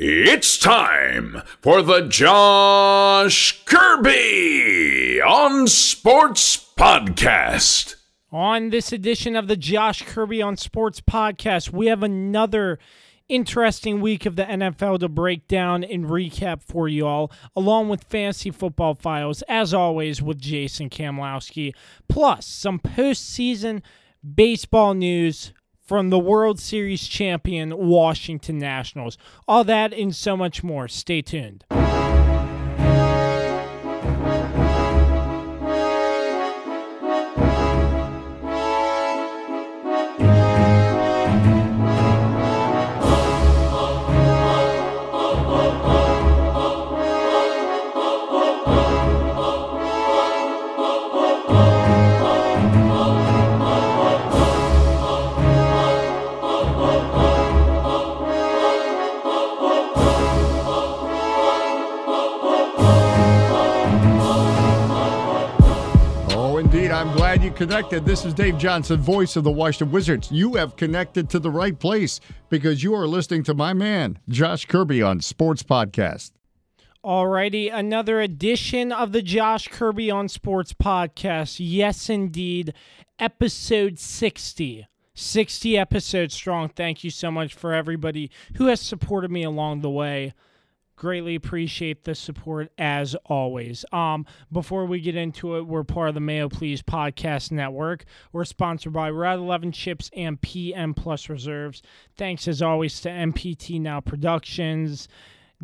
It's time for the Josh Kirby on Sports Podcast. On this edition of the Josh Kirby on Sports Podcast, we have another interesting week of the NFL to break down and recap for you all, along with Fantasy Football Files, as always, with Jason Kamlowski, plus some postseason baseball news from the World Series champion Washington Nationals. All that and so much more. Stay tuned. Connected. This is Dave Johnson, voice of the Washington Wizards. You have connected to the right place because you are listening to my man, Josh Kirby, on Sports Podcast. Alrighty, another edition of the Josh Kirby on Sports podcast. Yes, indeed, episode 60. 60 episodes strong. Thank you so much for everybody who has supported me along the way. Greatly appreciate the support as always. Um, before we get into it, we're part of the Mayo Please Podcast Network. We're sponsored by Red 11 Chips and PM Plus Reserves. Thanks as always to MPT Now Productions.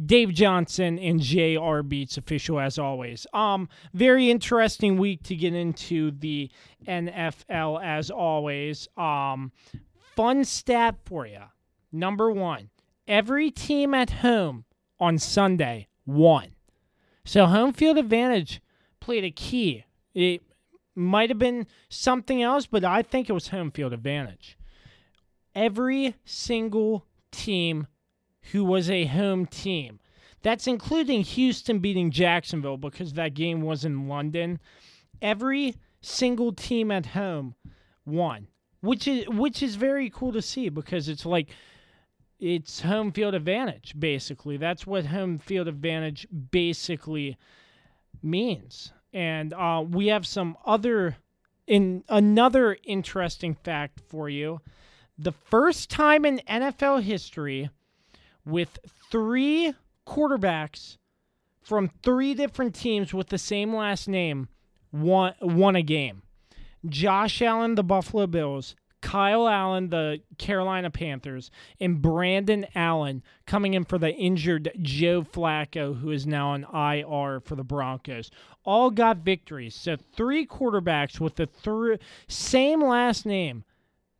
Dave Johnson and JR Beats official as always. Um, very interesting week to get into the NFL as always. Um, fun stat for you. Number one, every team at home on Sunday won. So home field advantage played a key. It might have been something else, but I think it was home field advantage. Every single team who was a home team. That's including Houston beating Jacksonville because that game was in London. Every single team at home won, which is which is very cool to see because it's like it's home field advantage basically. That's what home field advantage basically means. And uh, we have some other in another interesting fact for you. The first time in NFL history with three quarterbacks from three different teams with the same last name won, won a game. Josh Allen, the Buffalo Bills, Kyle Allen, the Carolina Panthers, and Brandon Allen coming in for the injured Joe Flacco, who is now on IR for the Broncos. All got victories. So three quarterbacks with the thr- same last name,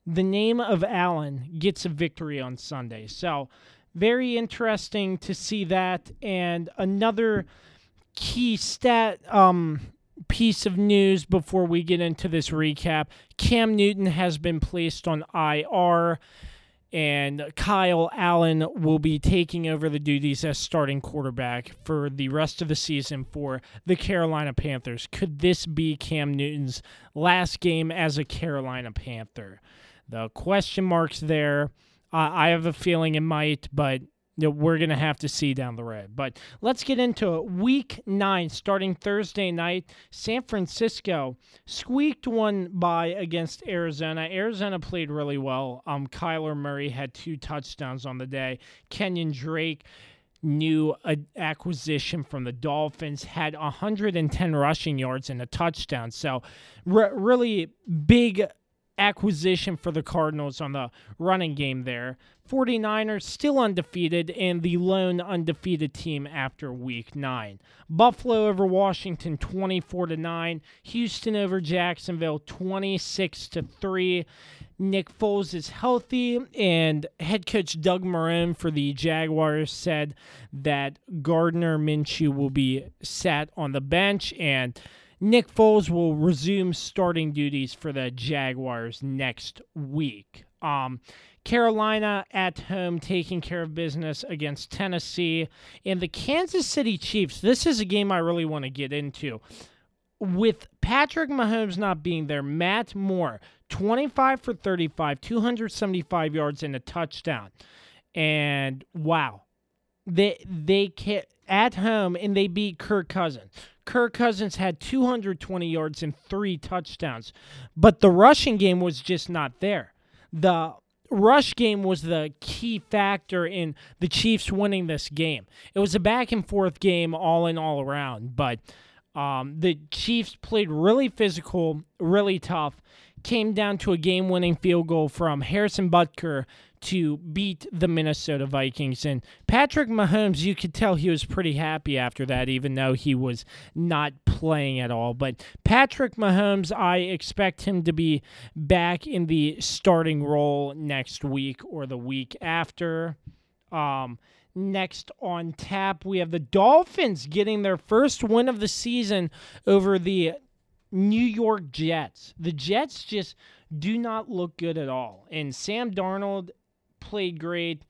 the name of Allen, gets a victory on Sunday. So very interesting to see that. And another key stat um, piece of news before we get into this recap Cam Newton has been placed on IR. And Kyle Allen will be taking over the duties as starting quarterback for the rest of the season for the Carolina Panthers. Could this be Cam Newton's last game as a Carolina Panther? The question marks there. I have a feeling it might, but know, we're going to have to see down the road. But let's get into it. Week nine, starting Thursday night, San Francisco squeaked one by against Arizona. Arizona played really well. Um, Kyler Murray had two touchdowns on the day. Kenyon Drake new acquisition from the Dolphins had 110 rushing yards and a touchdown. So, re- really big acquisition for the Cardinals on the running game there. 49ers still undefeated and the lone undefeated team after week 9. Buffalo over Washington 24 to 9, Houston over Jacksonville 26 to 3. Nick Foles is healthy, and head coach Doug Marrone for the Jaguars said that Gardner Minshew will be sat on the bench, and Nick Foles will resume starting duties for the Jaguars next week. Um, Carolina at home taking care of business against Tennessee. And the Kansas City Chiefs, this is a game I really want to get into. With Patrick Mahomes not being there, Matt Moore, 25 for 35, 275 yards and a touchdown. And wow, they they can at home and they beat Kirk Cousins. Kirk Cousins had 220 yards and three touchdowns, but the rushing game was just not there. The rush game was the key factor in the Chiefs winning this game. It was a back and forth game all in all around, but um, the Chiefs played really physical, really tough. Came down to a game winning field goal from Harrison Butker to beat the Minnesota Vikings. And Patrick Mahomes, you could tell he was pretty happy after that, even though he was not playing at all. But Patrick Mahomes, I expect him to be back in the starting role next week or the week after. Um, next on tap, we have the Dolphins getting their first win of the season over the New York Jets. The Jets just do not look good at all. And Sam Darnold played great.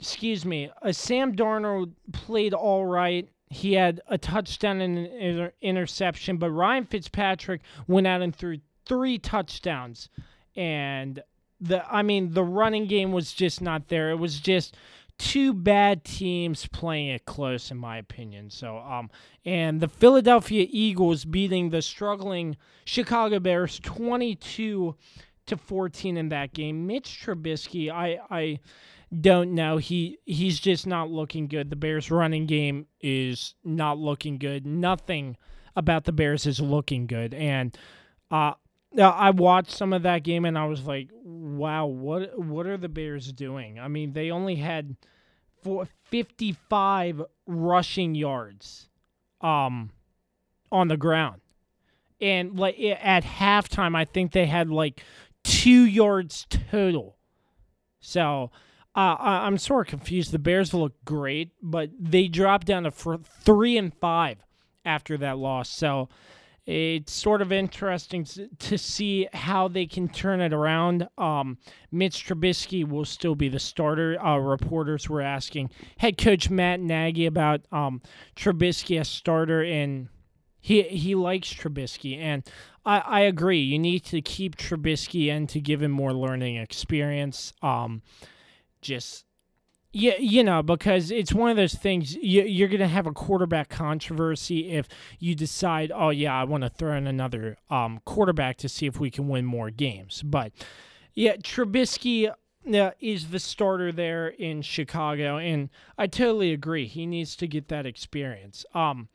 Excuse me. Uh, Sam Darnold played all right. He had a touchdown and an inter- interception, but Ryan Fitzpatrick went out and threw three touchdowns. And the I mean the running game was just not there. It was just two bad teams playing it close in my opinion. So um and the Philadelphia Eagles beating the struggling Chicago Bears 22 to 14 in that game. Mitch Trubisky, I I don't know. He he's just not looking good. The Bears running game is not looking good. Nothing about the Bears is looking good. And uh I watched some of that game and I was like, wow, what what are the Bears doing? I mean, they only had for 55 rushing yards um on the ground. And like at halftime, I think they had like two yards total. So uh, I'm sort of confused. The Bears look great, but they dropped down to three and five after that loss. So it's sort of interesting to see how they can turn it around. Um, Mitch Trubisky will still be the starter. Uh, reporters were asking head coach Matt Nagy about um, Trubisky as starter, and he he likes Trubisky, and I, I agree. You need to keep Trubisky and to give him more learning experience. Um, just yeah, you know, because it's one of those things you, you're going to have a quarterback controversy if you decide, oh yeah, I want to throw in another um, quarterback to see if we can win more games. But yeah, Trubisky uh, is the starter there in Chicago, and I totally agree. He needs to get that experience. Um,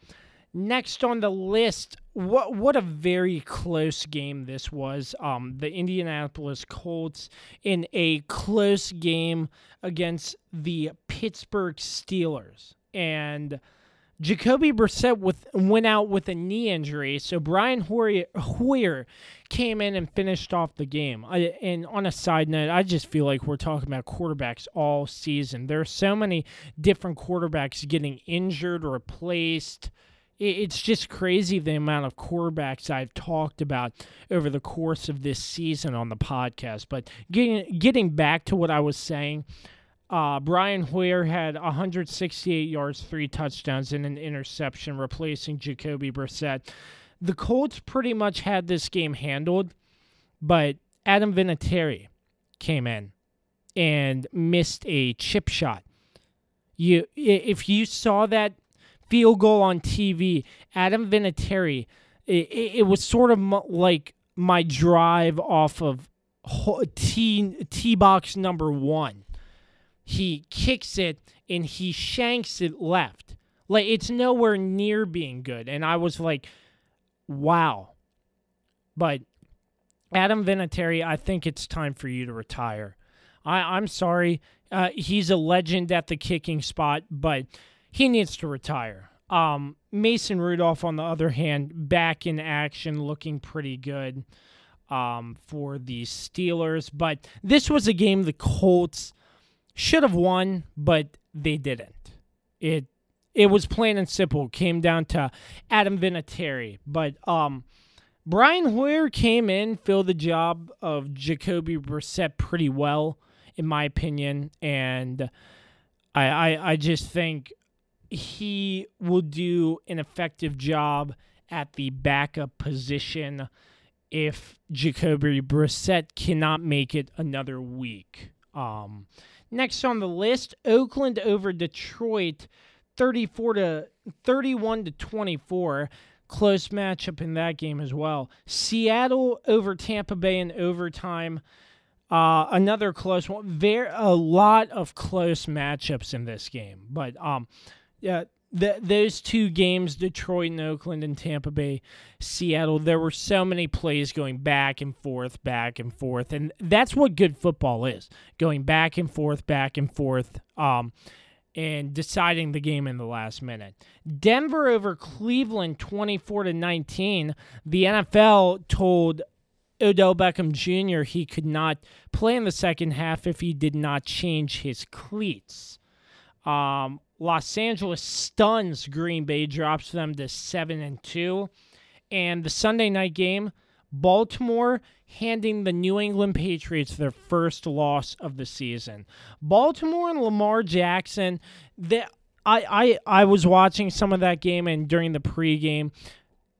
Next on the list, what what a very close game this was. Um, the Indianapolis Colts in a close game against the Pittsburgh Steelers, and Jacoby Brissett with went out with a knee injury, so Brian Hoyer, came in and finished off the game. I, and on a side note, I just feel like we're talking about quarterbacks all season. There are so many different quarterbacks getting injured, replaced it's just crazy the amount of quarterbacks I've talked about over the course of this season on the podcast. But getting getting back to what I was saying, uh, Brian Hoyer had 168 yards, three touchdowns, and an interception, replacing Jacoby Brissett. The Colts pretty much had this game handled, but Adam Vinatieri came in and missed a chip shot. You, if you saw that field goal on TV, Adam Vinatieri, it, it, was sort of like my drive off of T, T box number one. He kicks it and he shanks it left. Like it's nowhere near being good. And I was like, wow. But Adam Vinatieri, I think it's time for you to retire. I, I'm sorry. Uh, he's a legend at the kicking spot, but he needs to retire. Um, Mason Rudolph, on the other hand, back in action, looking pretty good um, for the Steelers. But this was a game the Colts should have won, but they didn't. It it was plain and simple. Came down to Adam Vinatieri. But um, Brian Hoyer came in, filled the job of Jacoby Brissett pretty well, in my opinion, and I, I just think he will do an effective job at the backup position if Jacoby Brissett cannot make it another week. Um, Next on the list, Oakland over Detroit, 34 to 31 to 24. Close matchup in that game as well. Seattle over Tampa Bay in overtime. Uh, another close one. Very a lot of close matchups in this game, but um, yeah, those two games, Detroit and Oakland and Tampa Bay, Seattle, there were so many plays going back and forth, back and forth, and that's what good football is: going back and forth, back and forth, um, and deciding the game in the last minute. Denver over Cleveland, twenty-four to nineteen. The NFL told Odell Beckham Jr. he could not play in the second half if he did not change his cleats. Um, Los Angeles stuns Green Bay, drops them to seven and two, and the Sunday night game, Baltimore handing the New England Patriots their first loss of the season. Baltimore and Lamar Jackson, that I, I I was watching some of that game and during the pregame,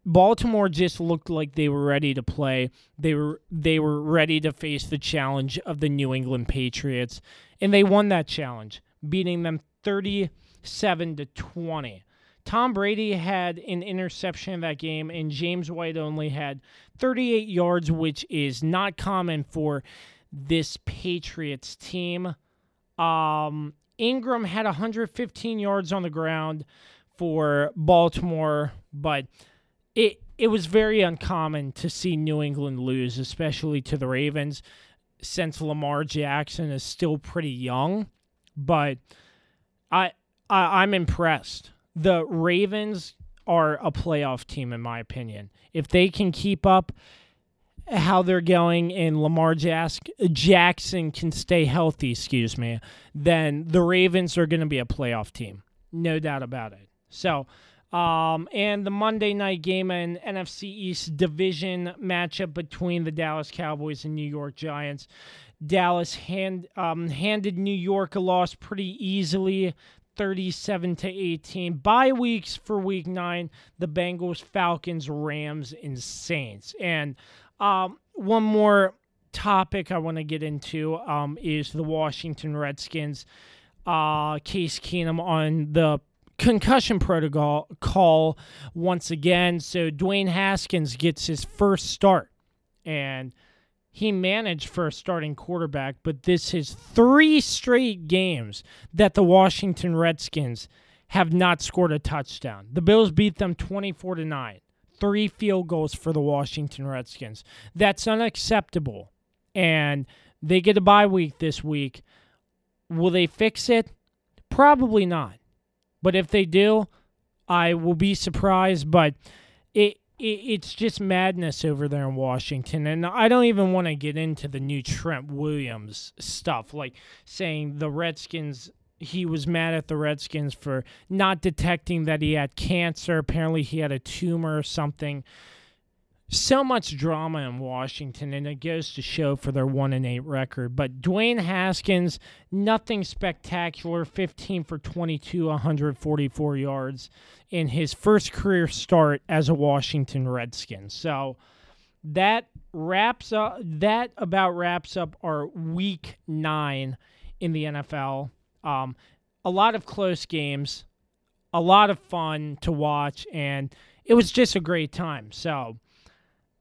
Baltimore just looked like they were ready to play. They were they were ready to face the challenge of the New England Patriots, and they won that challenge, beating them 37 to 20. Tom Brady had an interception in that game, and James White only had 38 yards, which is not common for this Patriots team. Um, Ingram had 115 yards on the ground for Baltimore, but it it was very uncommon to see New England lose, especially to the Ravens, since Lamar Jackson is still pretty young. But I, I I'm impressed. The Ravens are a playoff team in my opinion. If they can keep up how they're going and Lamar Jask- Jackson can stay healthy, excuse me, then the Ravens are going to be a playoff team. No doubt about it. So, um, and the Monday night game and NFC East division matchup between the Dallas Cowboys and New York Giants. Dallas hand, um, handed New York a loss pretty easily, 37 to 18. Bye weeks for Week Nine: the Bengals, Falcons, Rams, and Saints. And um, one more topic I want to get into um, is the Washington Redskins. Uh, Case Keenum on the concussion protocol call once again. So Dwayne Haskins gets his first start, and he managed for a starting quarterback, but this is three straight games that the Washington Redskins have not scored a touchdown. The Bills beat them 24 to 9. Three field goals for the Washington Redskins. That's unacceptable. And they get a bye week this week. Will they fix it? Probably not. But if they do, I will be surprised. But it, it's just madness over there in Washington, and I don't even want to get into the new Trent Williams stuff, like saying the Redskins. He was mad at the Redskins for not detecting that he had cancer. Apparently, he had a tumor or something so much drama in Washington, and it goes to show for their one and eight record. But Dwayne Haskins, nothing spectacular, 15 for 22, 144 yards in his first career start as a Washington Redskin. So that wraps up. That about wraps up our week nine in the NFL. Um, a lot of close games, a lot of fun to watch, and it was just a great time. So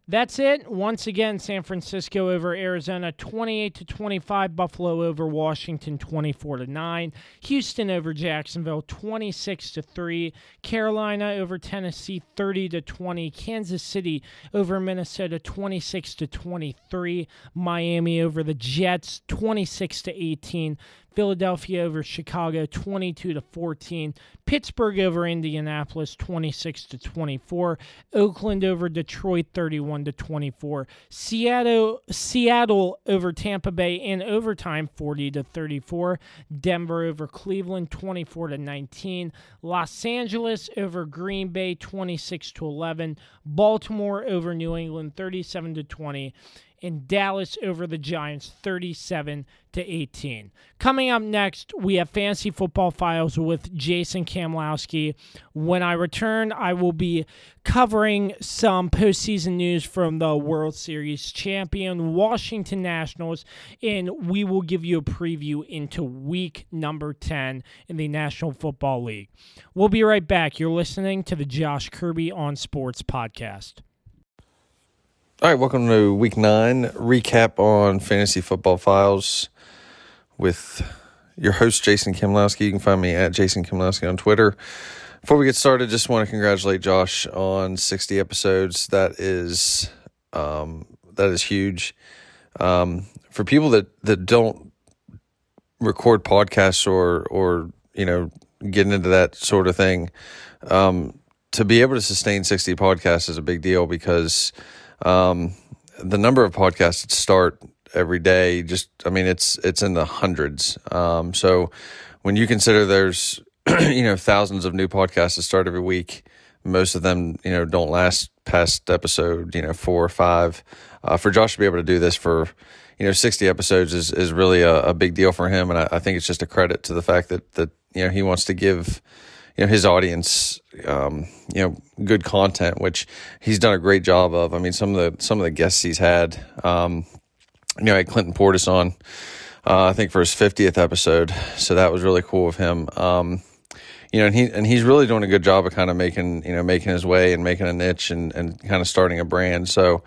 that's it. Once again, San Francisco over Arizona 28 to 25, Buffalo over Washington 24 to 9, Houston over Jacksonville 26 to 3, Carolina over Tennessee 30 to 20, Kansas City over Minnesota 26 to 23, Miami over the Jets 26 to 18, Philadelphia over Chicago 22 to 14, Pittsburgh over Indianapolis 26 to 24, Oakland over Detroit 31 to 24, Seattle Seattle over Tampa Bay in overtime 40 to 34, Denver over Cleveland 24 to 19, Los Angeles over Green Bay 26 to 11, Baltimore over New England 37 to 20, in Dallas over the Giants 37 to 18. Coming up next, we have Fantasy Football Files with Jason Kamlowski. When I return, I will be covering some postseason news from the World Series champion Washington Nationals, and we will give you a preview into week number 10 in the National Football League. We'll be right back. You're listening to the Josh Kirby on Sports podcast. All right, welcome to week nine recap on Fantasy Football Files with your host, Jason Kimlowski. You can find me at Jason Kimlowski on Twitter. Before we get started, just want to congratulate Josh on 60 episodes. That is um, that is huge. Um, for people that, that don't record podcasts or or you know getting into that sort of thing, um, to be able to sustain 60 podcasts is a big deal because um, the number of podcasts that start every day, just I mean, it's it's in the hundreds. Um, so when you consider there's you know thousands of new podcasts that start every week, most of them you know don't last past episode you know four or five. Uh, for Josh to be able to do this for you know 60 episodes is is really a, a big deal for him, and I, I think it's just a credit to the fact that that you know he wants to give you know his audience um, you know good content, which he's done a great job of. I mean, some of the some of the guests he's had, um, you know, I had Clinton Portis on, uh, I think for his fiftieth episode, so that was really cool of him. Um, you know, and he and he's really doing a good job of kind of making you know making his way and making a niche and and kind of starting a brand. So,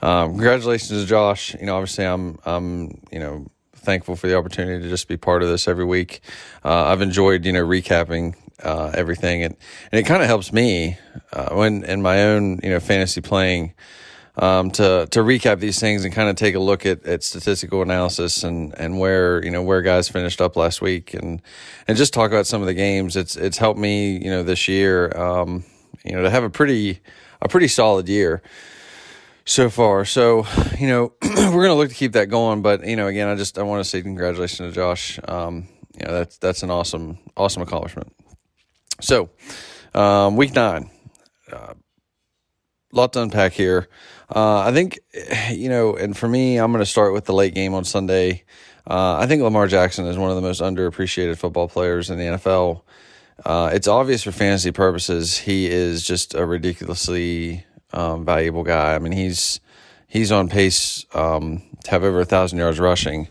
um, congratulations to Josh. You know, obviously I'm I'm you know thankful for the opportunity to just be part of this every week. Uh, I've enjoyed, you know, recapping uh, everything, and and it kind of helps me uh, when in my own you know fantasy playing um, to to recap these things and kind of take a look at, at statistical analysis and and where you know where guys finished up last week and and just talk about some of the games. It's it's helped me you know this year um, you know to have a pretty a pretty solid year so far. So, you know, we're going to look to keep that going. But, you know, again, I just, I want to say congratulations to Josh. Um, you know, that's, that's an awesome, awesome accomplishment. So, um, week nine, uh, lot to unpack here. Uh, I think, you know, and for me, I'm going to start with the late game on Sunday. Uh, I think Lamar Jackson is one of the most underappreciated football players in the NFL. Uh, it's obvious for fantasy purposes, he is just a ridiculously um, valuable guy. I mean, he's he's on pace um, to have over a thousand yards rushing,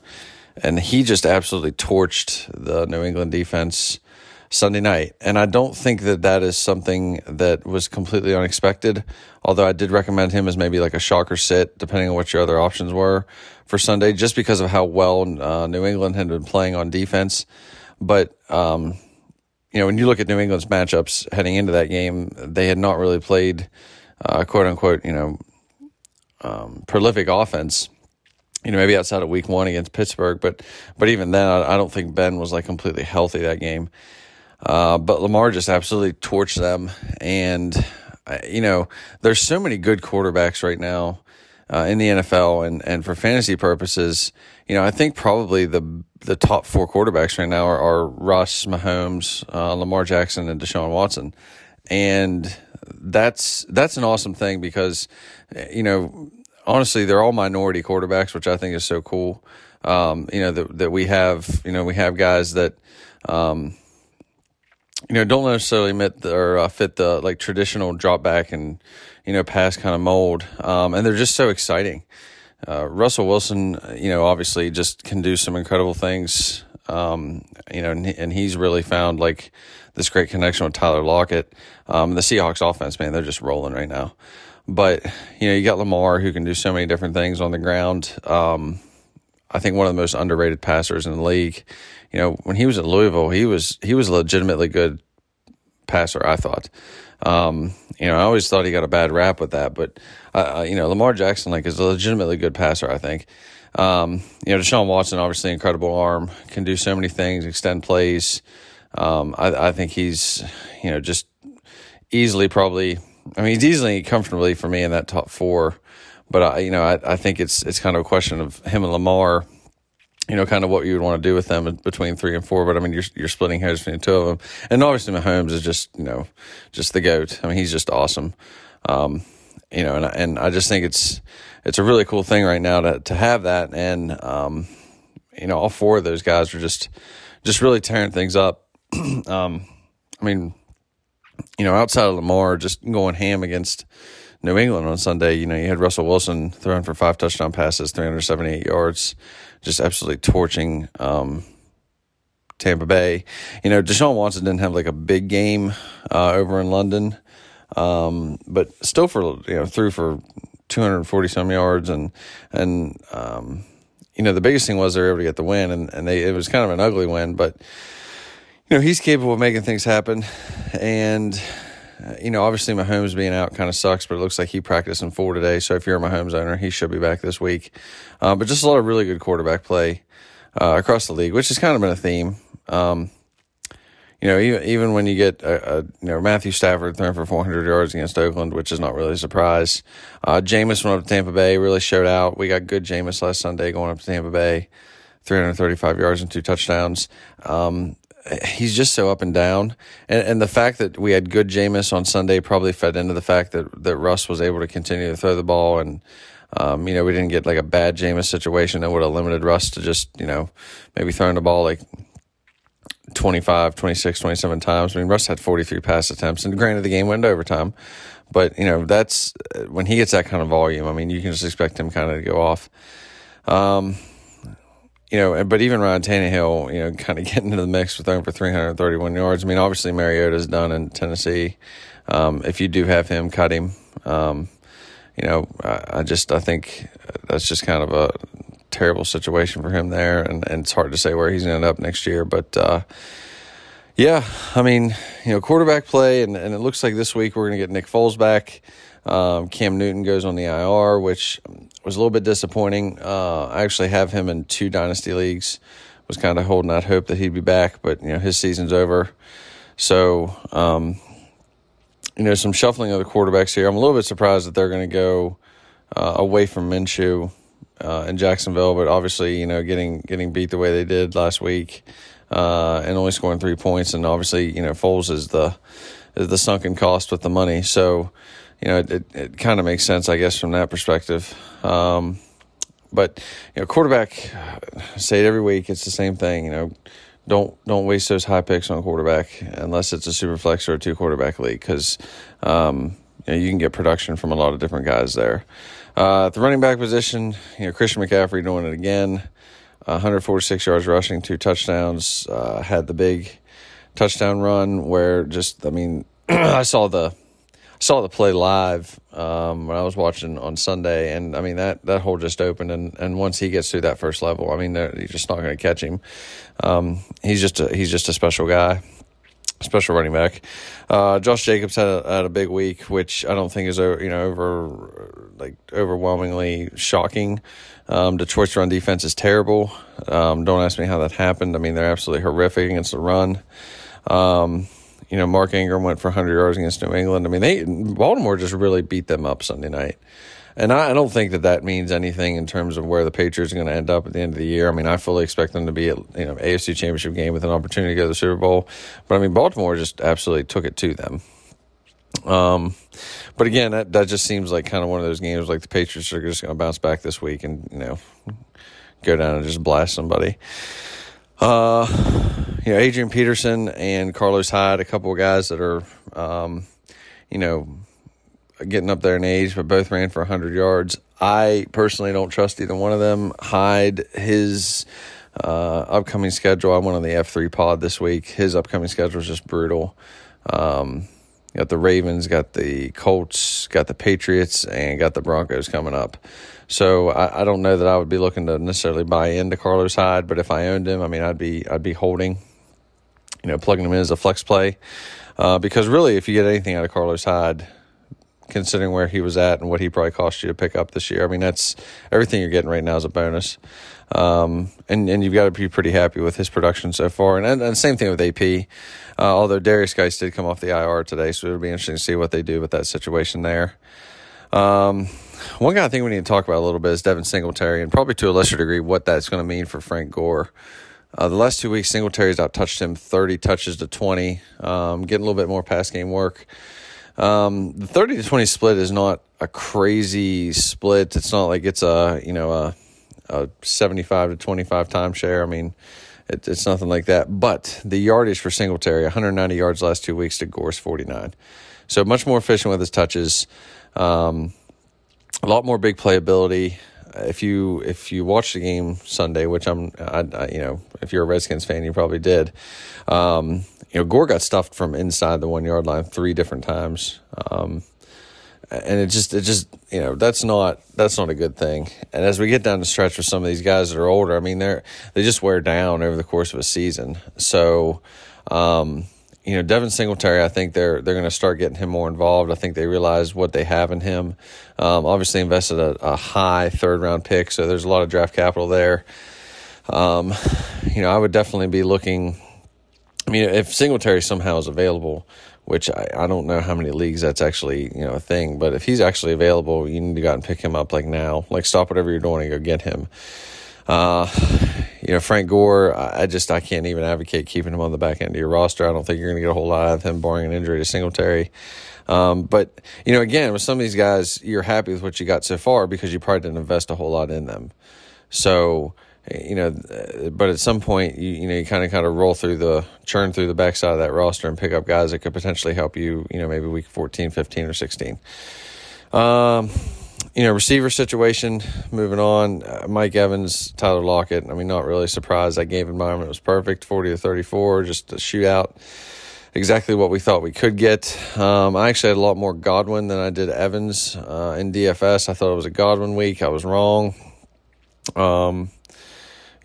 and he just absolutely torched the New England defense Sunday night. And I don't think that that is something that was completely unexpected. Although I did recommend him as maybe like a shocker sit, depending on what your other options were for Sunday, just because of how well uh, New England had been playing on defense. But um, you know, when you look at New England's matchups heading into that game, they had not really played uh, quote unquote, you know, um, prolific offense. You know, maybe outside of Week One against Pittsburgh, but but even then, I, I don't think Ben was like completely healthy that game. Uh, but Lamar just absolutely torched them, and uh, you know, there's so many good quarterbacks right now uh, in the NFL, and and for fantasy purposes, you know, I think probably the the top four quarterbacks right now are, are Russ, Mahomes, uh, Lamar Jackson, and Deshaun Watson, and that's that's an awesome thing because you know honestly they're all minority quarterbacks, which I think is so cool. Um, you know that that we have you know we have guys that. Um, you know, don't necessarily fit the, or uh, fit the like traditional drop back and you know pass kind of mold, um, and they're just so exciting. Uh, Russell Wilson, you know, obviously just can do some incredible things. Um, you know, and, and he's really found like this great connection with Tyler Lockett. Um, the Seahawks offense, man, they're just rolling right now. But you know, you got Lamar who can do so many different things on the ground. Um, I think one of the most underrated passers in the league. You know, when he was at Louisville, he was he was a legitimately good passer. I thought. Um, you know, I always thought he got a bad rap with that, but uh, you know, Lamar Jackson like is a legitimately good passer. I think. Um, you know, Deshaun Watson, obviously incredible arm, can do so many things, extend plays. Um, I, I think he's, you know, just easily probably. I mean, he's easily comfortably for me in that top four. But I, you know, I, I think it's it's kind of a question of him and Lamar. You know, kind of what you would want to do with them between three and four. But I mean, you're you're splitting hairs between two of them, and obviously Mahomes is just you know just the goat. I mean, he's just awesome. Um, you know, and and I just think it's it's a really cool thing right now to to have that, and um, you know, all four of those guys are just just really tearing things up. um, I mean, you know, outside of Lamar, just going ham against New England on Sunday. You know, you had Russell Wilson throwing for five touchdown passes, 378 yards, just absolutely torching um, Tampa Bay. You know, Deshaun Watson didn't have like a big game uh, over in London, um, but still for you know threw for 240 some yards and and um, you know the biggest thing was they were able to get the win and and they it was kind of an ugly win, but you know he's capable of making things happen and you know, obviously Mahomes being out kind of sucks, but it looks like he practiced in full today. So if you're a Mahomes owner, he should be back this week. Uh, but just a lot of really good quarterback play uh, across the league, which has kind of been a theme. Um, you know, even, even when you get a, a, you know Matthew Stafford throwing for 400 yards against Oakland, which is not really a surprise. Uh, Jameis went up to Tampa Bay, really showed out. We got good Jameis last Sunday going up to Tampa Bay, 335 yards and two touchdowns. Um, he's just so up and down. And, and the fact that we had good Jameis on Sunday probably fed into the fact that, that Russ was able to continue to throw the ball. And, um, you know, we didn't get like a bad Jameis situation that would have limited Russ to just, you know, maybe throwing the ball like 25, 26, 27 times. I mean, Russ had 43 pass attempts. And granted, the game went overtime. But, you know, that's when he gets that kind of volume, I mean, you can just expect him kind of to go off. Um, you know, but even Ryan Tannehill, you know, kind of getting into the mix with throwing for 331 yards. I mean, obviously Mariota's done in Tennessee. Um, if you do have him, cut him. Um, you know, I, I, just I think that's just kind of a terrible situation for him there, and, and it's hard to say where he's going to end up next year. But uh, yeah, I mean, you know, quarterback play, and, and it looks like this week we're going to get Nick Foles back. Um, Cam Newton goes on the IR, which was a little bit disappointing. Uh, I actually have him in two dynasty leagues. Was kind of holding out hope that he'd be back, but you know his season's over. So um, you know some shuffling of the quarterbacks here. I'm a little bit surprised that they're going to go uh, away from Minshew uh, in Jacksonville, but obviously you know getting getting beat the way they did last week uh, and only scoring three points, and obviously you know Foles is the is the sunken cost with the money. So you know, it, it, it kind of makes sense, I guess, from that perspective. Um, but you know, quarterback, say it every week. It's the same thing. You know, don't don't waste those high picks on quarterback unless it's a super flex or a two quarterback league because um, you, know, you can get production from a lot of different guys there. Uh, the running back position, you know, Christian McCaffrey doing it again. 146 yards rushing, two touchdowns. Uh, had the big touchdown run where just, I mean, I saw the saw the play live um, when I was watching on Sunday, and I mean that that hole just opened, and, and once he gets through that first level, I mean you're just not going to catch him. Um, he's just a, he's just a special guy, special running back. Uh, Josh Jacobs had a, had a big week, which I don't think is you know over like overwhelmingly shocking. Um, Detroit's run defense is terrible. Um, don't ask me how that happened. I mean they're absolutely horrific against the run. You know, Mark Ingram went for 100 yards against New England. I mean, they Baltimore just really beat them up Sunday night. And I, I don't think that that means anything in terms of where the Patriots are going to end up at the end of the year. I mean, I fully expect them to be at you know AFC Championship game with an opportunity to go to the Super Bowl. But I mean, Baltimore just absolutely took it to them. Um, but again, that that just seems like kind of one of those games like the Patriots are just going to bounce back this week and you know go down and just blast somebody. Uh, you know, Adrian Peterson and Carlos Hyde, a couple of guys that are, um, you know, getting up there in age, but both ran for 100 yards. I personally don't trust either one of them. Hyde, his uh, upcoming schedule, I went on the F3 pod this week. His upcoming schedule is just brutal. Um, got the Ravens, got the Colts, got the Patriots, and got the Broncos coming up. So I, I, don't know that I would be looking to necessarily buy into Carlos Hyde, but if I owned him, I mean, I'd be I'd be holding, you know, plugging him in as a flex play, uh, because really, if you get anything out of Carlos Hyde, considering where he was at and what he probably cost you to pick up this year, I mean, that's everything you're getting right now is a bonus, um, and and you've got to be pretty happy with his production so far, and and, and same thing with AP. Uh, although Darius Guice did come off the IR today, so it'll be interesting to see what they do with that situation there. Um, one guy I think we need to talk about a little bit is Devin Singletary, and probably to a lesser degree what that's going to mean for Frank Gore. Uh, the last two weeks, Singletary's out touched him 30 touches to 20, um, getting a little bit more pass game work. Um, the 30 to 20 split is not a crazy split. It's not like it's a, you know, a, a 75 to 25 timeshare. I mean, it, it's nothing like that. But the yardage for Singletary, 190 yards last two weeks to Gore's 49. So much more efficient with his touches. Um, a lot more big playability. If you if you watch the game Sunday, which I'm, I, I, you know, if you're a Redskins fan, you probably did. Um, you know, Gore got stuffed from inside the one yard line three different times. Um, and it just it just you know that's not that's not a good thing. And as we get down the stretch with some of these guys that are older, I mean they're they just wear down over the course of a season. So, um, you know, Devin Singletary, I think they're they're going to start getting him more involved. I think they realize what they have in him. Um, obviously, invested a, a, high third round pick, so there's a lot of draft capital there. Um, you know, I would definitely be looking. I mean, if Singletary somehow is available, which I, I don't know how many leagues that's actually you know a thing, but if he's actually available, you need to go out and pick him up like now. Like stop whatever you're doing and go get him. Uh, you know, Frank Gore, I just I can't even advocate keeping him on the back end of your roster. I don't think you're going to get a whole lot of him, barring an injury to Singletary. Um, but you know, again, with some of these guys, you're happy with what you got so far because you probably didn't invest a whole lot in them. So you know, but at some point, you you know, you kind of kind of roll through the churn through the backside of that roster and pick up guys that could potentially help you. You know, maybe week 14, 15, or 16. Um, you know, receiver situation. Moving on, uh, Mike Evans, Tyler Lockett. I mean, not really surprised. That game environment was perfect, forty to thirty-four, just a shootout. Exactly what we thought we could get. Um, I actually had a lot more Godwin than I did Evans uh, in DFS. I thought it was a Godwin week. I was wrong. Um,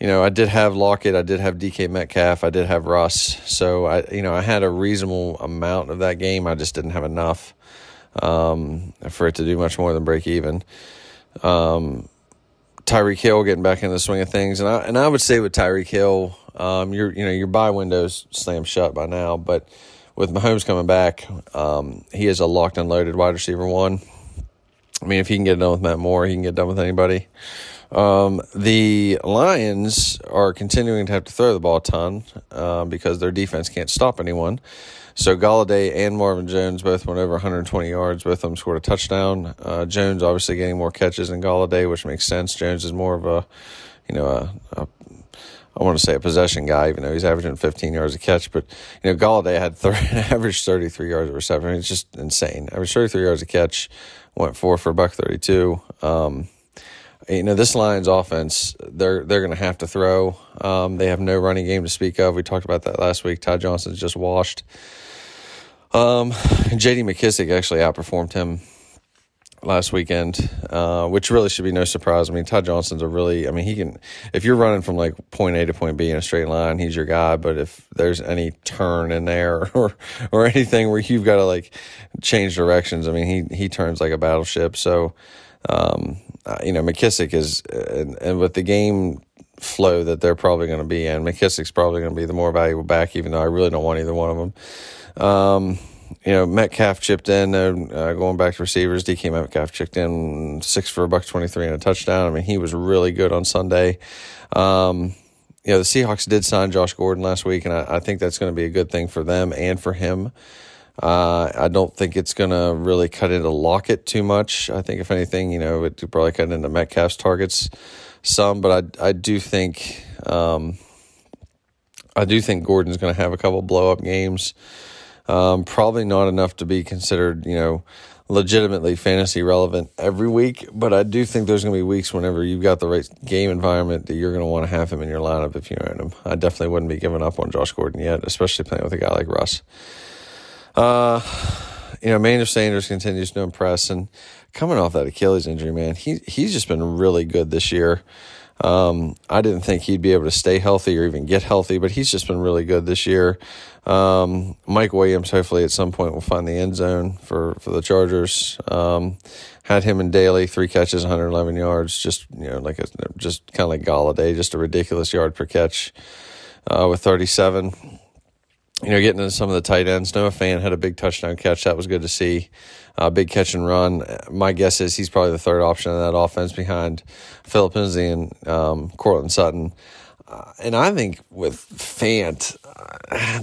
you know, I did have Lockett, I did have DK Metcalf, I did have Russ. So I, you know, I had a reasonable amount of that game. I just didn't have enough um, for it to do much more than break even. Um, Tyreek Hill getting back in the swing of things, and I and I would say with Tyreek Hill, um, your you know your buy windows slammed shut by now, but with Mahomes coming back, um, he is a locked and loaded wide receiver one. I mean, if he can get done with Matt Moore, he can get done with anybody. Um, the Lions are continuing to have to throw the ball a ton uh, because their defense can't stop anyone. So Golladay and Marvin Jones both went over 120 yards. Both of them scored a touchdown. Uh, Jones obviously getting more catches than Golladay, which makes sense. Jones is more of a, you know, a, a I want to say a possession guy, even though he's averaging 15 yards a catch. But you know, Golladay had 30, averaged 33 yards of reception. It's just insane. Averaged 33 yards a catch, went four for a buck 32. Um, you know this Lions offense they're they're going to have to throw. Um, they have no running game to speak of. We talked about that last week. Ty Johnson's just washed. Um, J.D. McKissick actually outperformed him last weekend, uh, which really should be no surprise. I mean, Ty Johnson's a really, I mean, he can, if you're running from like point A to point B in a straight line, he's your guy. But if there's any turn in there or, or anything where you've got to like change directions, I mean, he, he turns like a battleship. So, um, uh, you know, McKissick is, and, and with the game flow that they're probably going to be in, McKissick's probably going to be the more valuable back, even though I really don't want either one of them. Um, you know, Metcalf chipped in, uh, going back to receivers. DK Metcalf chipped in six for a buck 23 and a touchdown. I mean, he was really good on Sunday. Um, you know, the Seahawks did sign Josh Gordon last week, and I, I think that's going to be a good thing for them and for him. Uh, I don't think it's going to really cut into Lockett too much. I think, if anything, you know, it probably cut into Metcalf's targets some, but I, I do think, um, I do think Gordon's going to have a couple blow up games. Um, probably not enough to be considered, you know, legitimately fantasy relevant every week, but I do think there's going to be weeks whenever you've got the right game environment that you're going to want to have him in your lineup if you own him. I definitely wouldn't be giving up on Josh Gordon yet, especially playing with a guy like Russ. Uh, you know, Manuel Sanders continues to impress, and coming off that Achilles injury, man, he he's just been really good this year. Um, I didn't think he'd be able to stay healthy or even get healthy, but he's just been really good this year. Um, Mike Williams, hopefully at some point will find the end zone for, for the Chargers. Um, had him in daily, three catches, 111 yards, just, you know, like a, just kind of like Golladay, just a ridiculous yard per catch, uh, with 37 you know, getting into some of the tight ends. Noah Fant had a big touchdown catch. That was good to see. Uh, big catch and run. My guess is he's probably the third option in that offense behind Philip Lindsay and um, Courtland Sutton. Uh, and I think with Fant,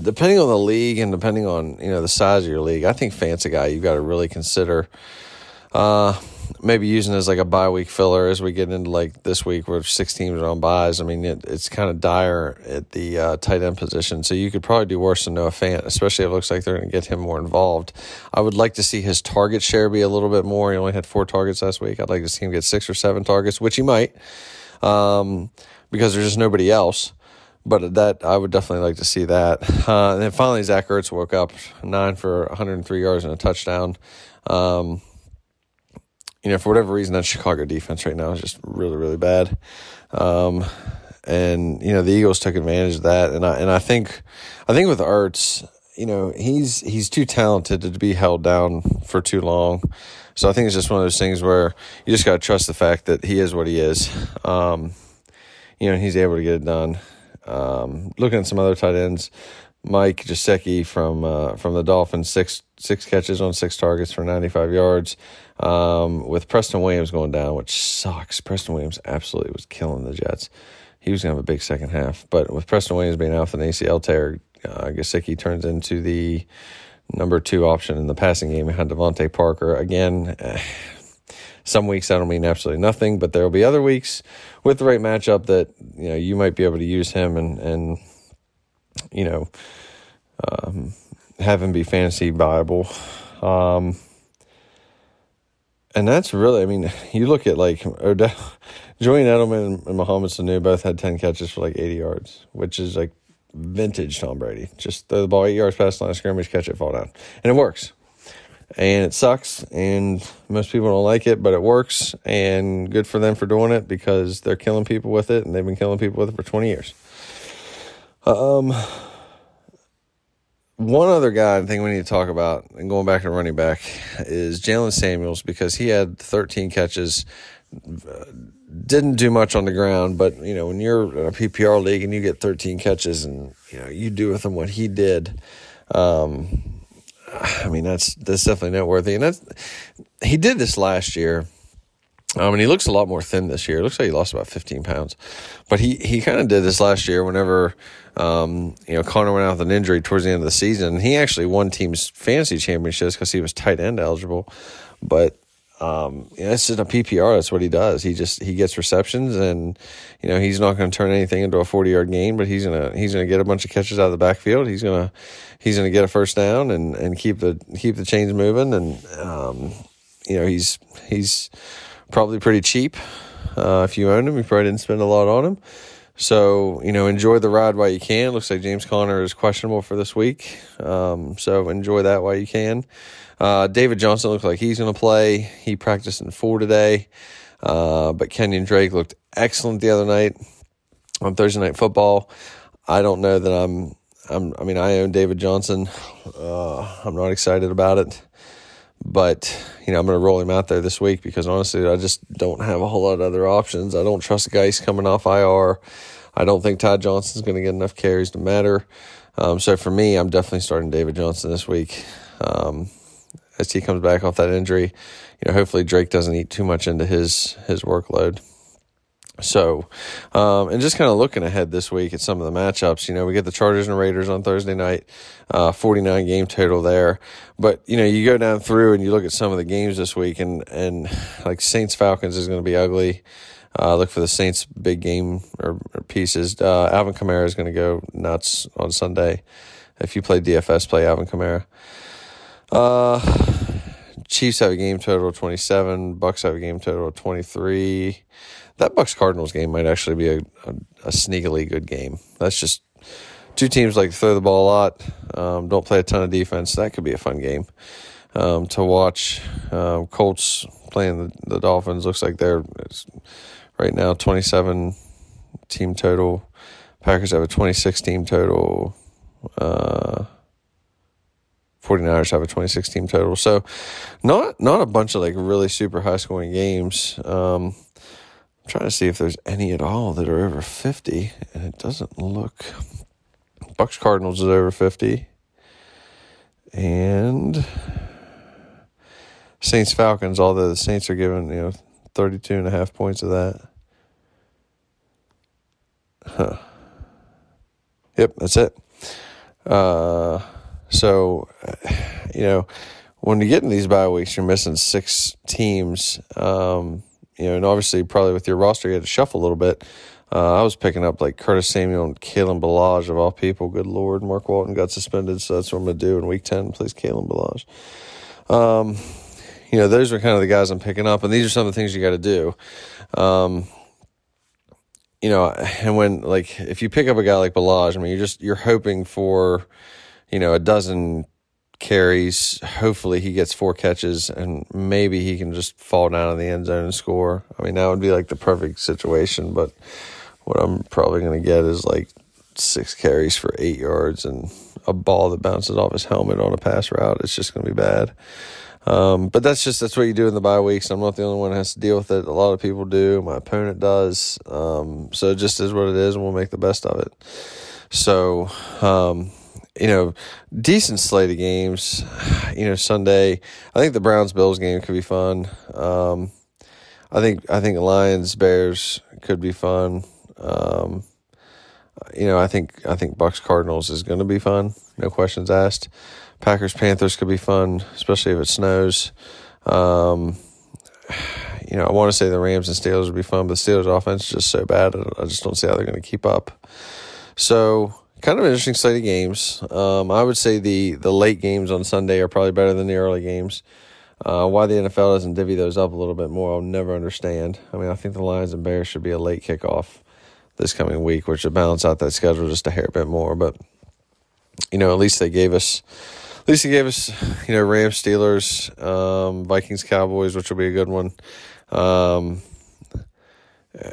depending on the league and depending on you know the size of your league, I think Fant's a guy you've got to really consider. Uh, maybe using as like a bye week filler as we get into like this week where six teams are on buys. I mean, it, it's kind of dire at the uh, tight end position. So you could probably do worse than Noah Fant, especially if it looks like they're going to get him more involved. I would like to see his target share be a little bit more. He only had four targets last week. I'd like to see him get six or seven targets, which he might, um, because there's just nobody else. But that I would definitely like to see that. Uh, and then finally, Zach Ertz woke up nine for 103 yards and a touchdown. Um, you know, for whatever reason, that Chicago defense right now is just really, really bad. Um, and you know, the Eagles took advantage of that, and I and I think, I think with Ertz, you know, he's he's too talented to be held down for too long. So I think it's just one of those things where you just got to trust the fact that he is what he is. Um, you know, he's able to get it done. Um, looking at some other tight ends, Mike Gesicki from uh, from the Dolphins, six six catches on six targets for 95 yards. Um, with Preston Williams going down, which sucks. Preston Williams absolutely was killing the Jets. He was to have a big second half. But with Preston Williams being out with an ACL tear, uh, Gesicki turns into the number two option in the passing game behind DeVante Parker. Again, some weeks that'll mean absolutely nothing, but there will be other weeks with the right matchup that you know you might be able to use him and and you know um, have him be fantasy viable. Um, and that's really, I mean, you look at like Odell, Julian Edelman and Mohamed Sanu both had 10 catches for like 80 yards, which is like vintage Tom Brady. Just throw the ball eight yards past the line of scrimmage, catch it, fall down. And it works. And it sucks, and most people don't like it, but it works, and good for them for doing it because they're killing people with it, and they've been killing people with it for 20 years. Um, one other guy I think we need to talk about, and going back to running back, is Jaylen Samuels because he had 13 catches, uh, didn't do much on the ground, but you know when you're in a PPR league and you get 13 catches and you know you do with him what he did, um, I mean that's that's definitely noteworthy, and that's he did this last year. Um, and he looks a lot more thin this year. It looks like he lost about 15 pounds, but he he kind of did this last year whenever um, you know, Conner went out with an injury towards the end of the season. He actually won teams fantasy championships because he was tight end eligible. But um, you know, it's just a PPR. That's what he does. He just he gets receptions, and you know he's not going to turn anything into a forty yard gain, but he's gonna he's gonna get a bunch of catches out of the backfield. He's gonna he's gonna get a first down and and keep the keep the chains moving. And um, you know he's he's probably pretty cheap. Uh, if you own him, you probably didn't spend a lot on him. So, you know, enjoy the ride while you can. Looks like James Conner is questionable for this week. Um, so enjoy that while you can. Uh, David Johnson looks like he's going to play. He practiced in four today. Uh, but Kenyan Drake looked excellent the other night on Thursday Night Football. I don't know that I'm, I'm I mean, I own David Johnson. Uh, I'm not excited about it. But, you know, I'm going to roll him out there this week because honestly, I just don't have a whole lot of other options. I don't trust Guice coming off IR. I don't think Ty Johnson's going to get enough carries to matter. Um, so for me, I'm definitely starting David Johnson this week. Um, as he comes back off that injury, you know, hopefully Drake doesn't eat too much into his his workload. So, um, and just kind of looking ahead this week at some of the matchups, you know, we get the Chargers and Raiders on Thursday night, uh, 49 game total there. But, you know, you go down through and you look at some of the games this week and, and like Saints Falcons is going to be ugly. Uh, look for the Saints big game or, or pieces. Uh, Alvin Kamara is going to go nuts on Sunday. If you play DFS, play Alvin Kamara. Uh, Chiefs have a game total of 27. Bucks have a game total of 23 that Bucks Cardinals game might actually be a, a, a, sneakily good game. That's just two teams like to throw the ball a lot, um, don't play a ton of defense. That could be a fun game um, to watch. Um, Colts playing the, the Dolphins looks like they're right now 27 team total. Packers have a 26 team total. Uh, 49ers have a 26 team total. So not not a bunch of like really super high scoring games. Um, I'm trying to see if there's any at all that are over 50, and it doesn't look. Bucks Cardinals is over 50. And Saints Falcons, although the Saints are given, you know, 32 and a half points of that. Huh. Yep, that's it. Uh, so, you know, when you get in these bye weeks, you're missing six teams. Um, you know, and obviously, probably with your roster, you had to shuffle a little bit. Uh, I was picking up like Curtis Samuel and Kalen Ballage of all people. Good lord, Mark Walton got suspended, so that's what I'm gonna do in Week Ten. Please, Kalen Ballage. Um, you know, those are kind of the guys I'm picking up, and these are some of the things you got to do. Um, you know, and when like if you pick up a guy like Ballage, I mean, you're just you're hoping for, you know, a dozen carries. Hopefully, he gets four catches, and maybe he can just fall down in the end zone and score. I mean, that would be like the perfect situation. But what I'm probably going to get is like six carries for eight yards and a ball that bounces off his helmet on a pass route. It's just going to be bad. Um, but that's just that's what you do in the bye weeks. I'm not the only one that has to deal with it. A lot of people do. My opponent does. Um, so it just is what it is, and we'll make the best of it. So, um, you know, decent slate of games. You know, Sunday. I think the Browns Bills game could be fun. Um, I think I think Lions Bears could be fun. Um, you know, I think I think Bucks Cardinals is going to be fun. No questions asked. Packers Panthers could be fun, especially if it snows. Um, you know, I want to say the Rams and Steelers would be fun, but the Steelers offense is just so bad. I just don't see how they're going to keep up. So, kind of interesting slate of games. Um, I would say the the late games on Sunday are probably better than the early games. Uh, why the NFL doesn't divvy those up a little bit more, I'll never understand. I mean, I think the Lions and Bears should be a late kickoff this coming week, which would balance out that schedule just a hair bit more. But you know, at least they gave us at least he gave us, you know, Rams, Steelers, um, Vikings, Cowboys, which will be a good one. Um,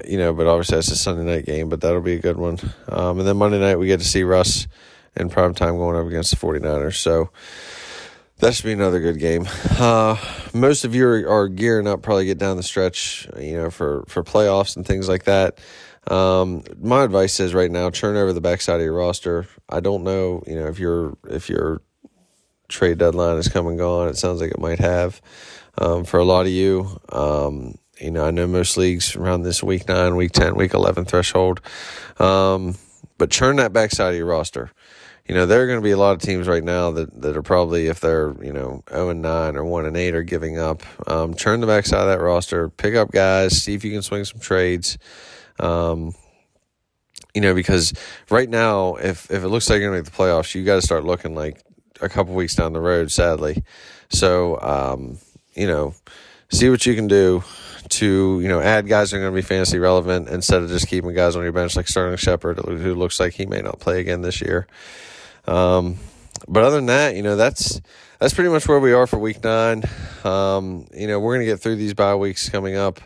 you know, but obviously that's a Sunday night game, but that'll be a good one. Um, and then Monday night we get to see Russ in prime time going up against the 49ers. So that should be another good game. Uh, most of you are, are, gearing up, probably get down the stretch, you know, for, for playoffs and things like that. Um, my advice is right now, turn over the backside of your roster. I don't know, you know, if you're if you're trade deadline is come and gone. It sounds like it might have um, for a lot of you. Um, you know, I know most leagues around this week nine, week 10, week 11 threshold. Um, but churn that backside of your roster. You know, there are going to be a lot of teams right now that, that are probably, if they're, you know, 0 and 9 or 1 and 8 are giving up. Um, churn the backside of that roster, pick up guys, see if you can swing some trades. Um, you know, because right now, if, if it looks like you're going to make the playoffs, you got to start looking like a couple weeks down the road, sadly. So, um, you know, see what you can do to, you know, add guys that are going to be fantasy relevant instead of just keeping guys on your bench like Sterling Shepard, who looks like he may not play again this year. Um, but other than that, you know, that's that's pretty much where we are for week nine. Um, you know, we're going to get through these bye weeks coming up.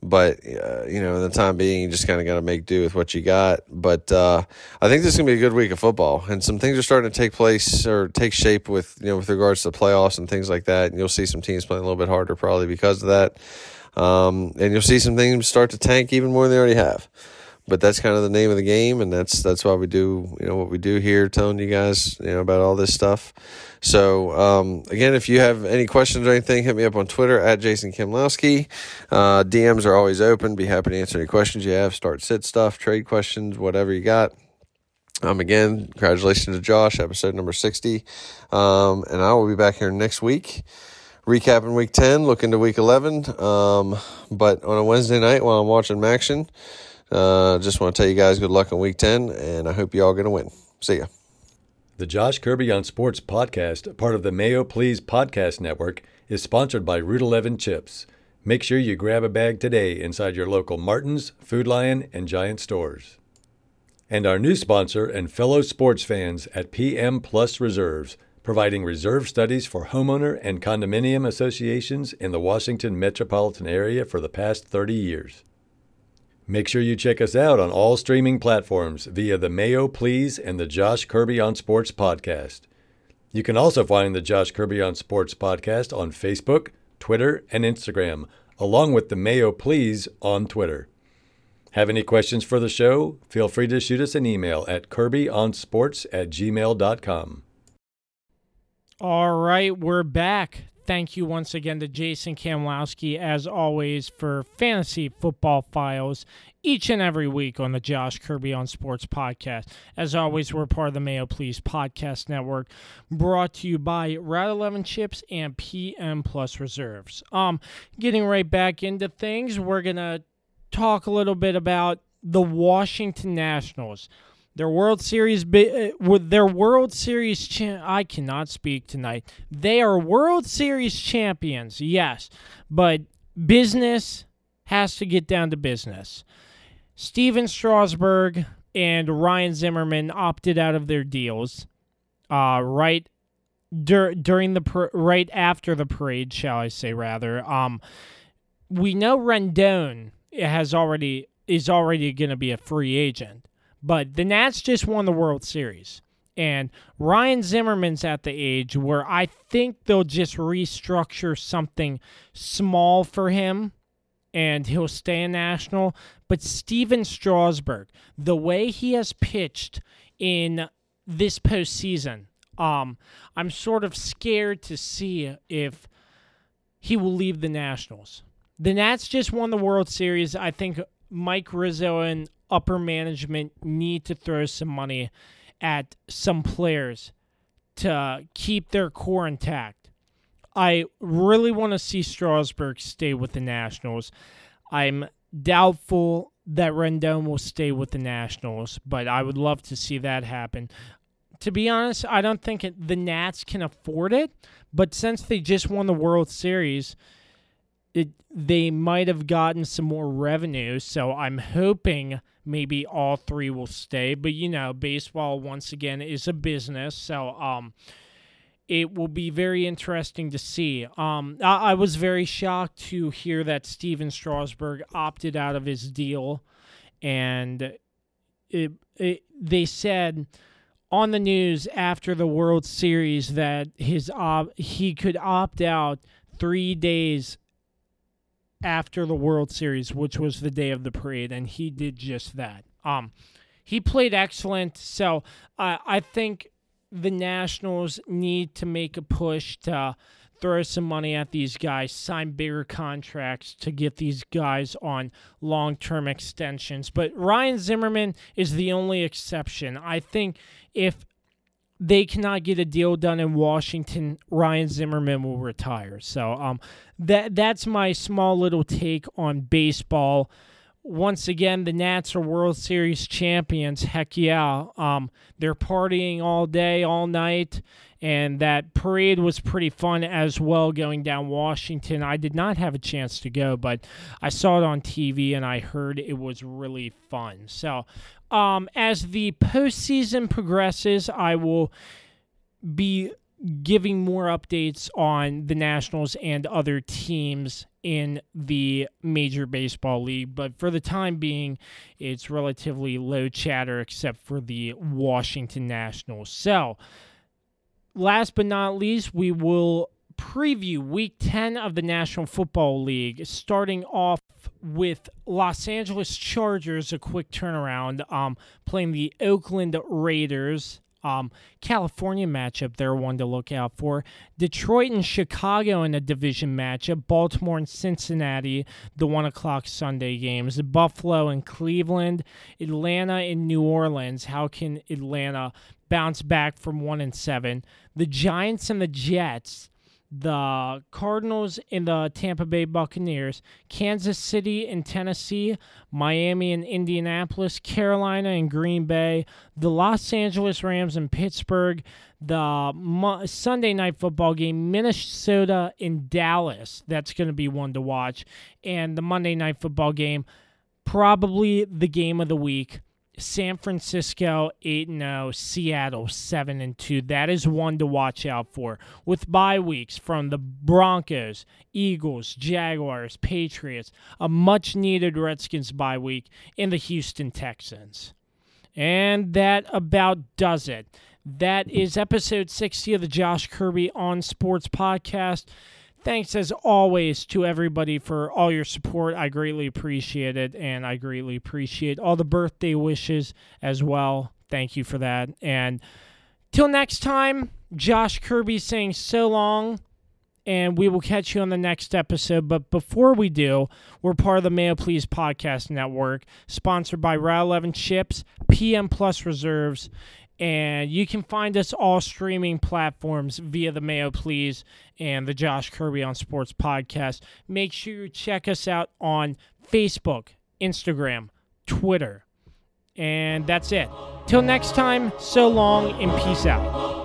But uh, you know, in the time being, you just kind of got to make do with what you got. But uh, I think this is gonna be a good week of football, and some things are starting to take place or take shape with you know with regards to playoffs and things like that. And you'll see some teams playing a little bit harder probably because of that. Um, and you'll see some things start to tank even more than they already have. But that's kind of the name of the game, and that's that's why we do you know what we do here, telling you guys you know about all this stuff. So, um, again, if you have any questions or anything, hit me up on Twitter at Jason Kimlowski. Uh, DMs are always open. Be happy to answer any questions you have, start sit stuff, trade questions, whatever you got. Um, again, congratulations to Josh, episode number 60. Um, and I will be back here next week, recapping week 10, looking to week 11. Um, but on a Wednesday night while I'm watching MACtion, uh, just want to tell you guys good luck on week 10, and I hope you all going to win. See ya. The Josh Kirby on Sports podcast, part of the Mayo Please podcast network, is sponsored by Route 11 Chips. Make sure you grab a bag today inside your local Martin's, Food Lion, and Giant stores. And our new sponsor and fellow sports fans at PM Plus Reserves, providing reserve studies for homeowner and condominium associations in the Washington metropolitan area for the past 30 years. Make sure you check us out on all streaming platforms via the Mayo Please and the Josh Kirby on Sports podcast. You can also find the Josh Kirby on Sports podcast on Facebook, Twitter, and Instagram, along with the Mayo Please on Twitter. Have any questions for the show? Feel free to shoot us an email at kirbyonsports at gmail.com. All right, we're back. thank you once again to Jason Kamlowski, as always, for Fantasy Football Files each and every week on the Josh Kirby on Sports podcast. As always, we're part of the Mayo Please Podcast Network, brought to you by Route 11 Chips and PM Plus Reserves. Um, getting right back into things, we're gonna talk a little bit about the Washington Nationals. Their World Series, uh, with their World Series, I cannot speak tonight. They are World Series champions, yes, but business has to get down to business. Stephen Strasburg and Ryan Zimmerman opted out of their deals, uh, right dur- during the par- right after the parade, shall I say rather. Um, we know Rendon has already is already going to be a free agent. But the Nats just won the World Series. And Ryan Zimmerman's at the age where I think they'll just restructure something small for him and he'll stay in national. But Stephen Strasburg, the way he has pitched in this postseason, um, I'm sort of scared to see if he will leave the Nationals. The Nats just won the World Series. I think Mike Rizzo and upper management need to throw some money at some players to keep their core intact. I really want to see Strasburg stay with the Nationals. I'm doubtful that Rendon will stay with the Nationals, but I would love to see that happen. To be honest, I don't think it, the Nats can afford it, but since they just won the World Series, it, they might have gotten some more revenue. So I'm hoping maybe all three will stay. But you know, baseball once again is a business, so um, it will be very interesting to see. Um, I, I was very shocked to hear that Stephen Strasburg opted out of his deal, and it, it they said on the news after the World Series that his op- he could opt out three days after the World Series, which was the day of the parade, and he did just that. Um, he played excellent, so uh, I think the Nationals need to make a push to throw some money at these guys, sign bigger contracts to get these guys on long term extensions. But Ryan Zimmerman is the only exception. I think if they cannot get a deal done in Washington, Ryan Zimmerman will retire. So um, that that's my small little take on baseball. Once again, the Nats are World Series champions. Heck yeah! Um, they're partying all day, all night, and that parade was pretty fun as well. Going down Washington, I did not have a chance to go, but I saw it on TV and I heard it was really fun. So um, as the postseason progresses, I will be giving more updates on the Nationals and other teams in the Major Baseball League. But for the time being, it's relatively low chatter except for the Washington Nationals. So, last but not least, we will preview week 10 of the National Football League, starting off with Los Angeles Chargers, a quick turnaround, um, playing the Oakland Raiders. Um, California matchup, they're one to look out for. Detroit and Chicago in a division matchup. Baltimore and Cincinnati, the one o'clock Sunday games. Buffalo and Cleveland. Atlanta and New Orleans. How can Atlanta bounce back from one and seven? The Giants and the Jets the Cardinals and the Tampa Bay Buccaneers, Kansas City and Tennessee, Miami and Indianapolis, Carolina and Green Bay, the Los Angeles Rams and Pittsburgh, the Mo- Sunday night football game, Minnesota and Dallas. That's going to be one to watch. And the Monday night football game, probably the game of the week. San Francisco 8 0, Seattle 7 and 2. That is one to watch out for. With bye weeks from the Broncos, Eagles, Jaguars, Patriots, a much needed Redskins bye week, and the Houston Texans. And that about does it. That is episode 60 of the Josh Kirby on Sports podcast. Thanks as always to everybody for all your support. I greatly appreciate it, and I greatly appreciate all the birthday wishes as well. Thank you for that. And till next time, Josh Kirby saying so long and we will catch you on the next episode. But before we do, we're part of the Mayo Please Podcast Network, sponsored by Route 11 Chips, PM Plus Reserves, and you can find us all streaming platforms via the Mayo Please and the Josh Kirby on Sports podcast. Make sure you check us out on Facebook, Instagram, Twitter. And that's it. Till next time, so long and peace out.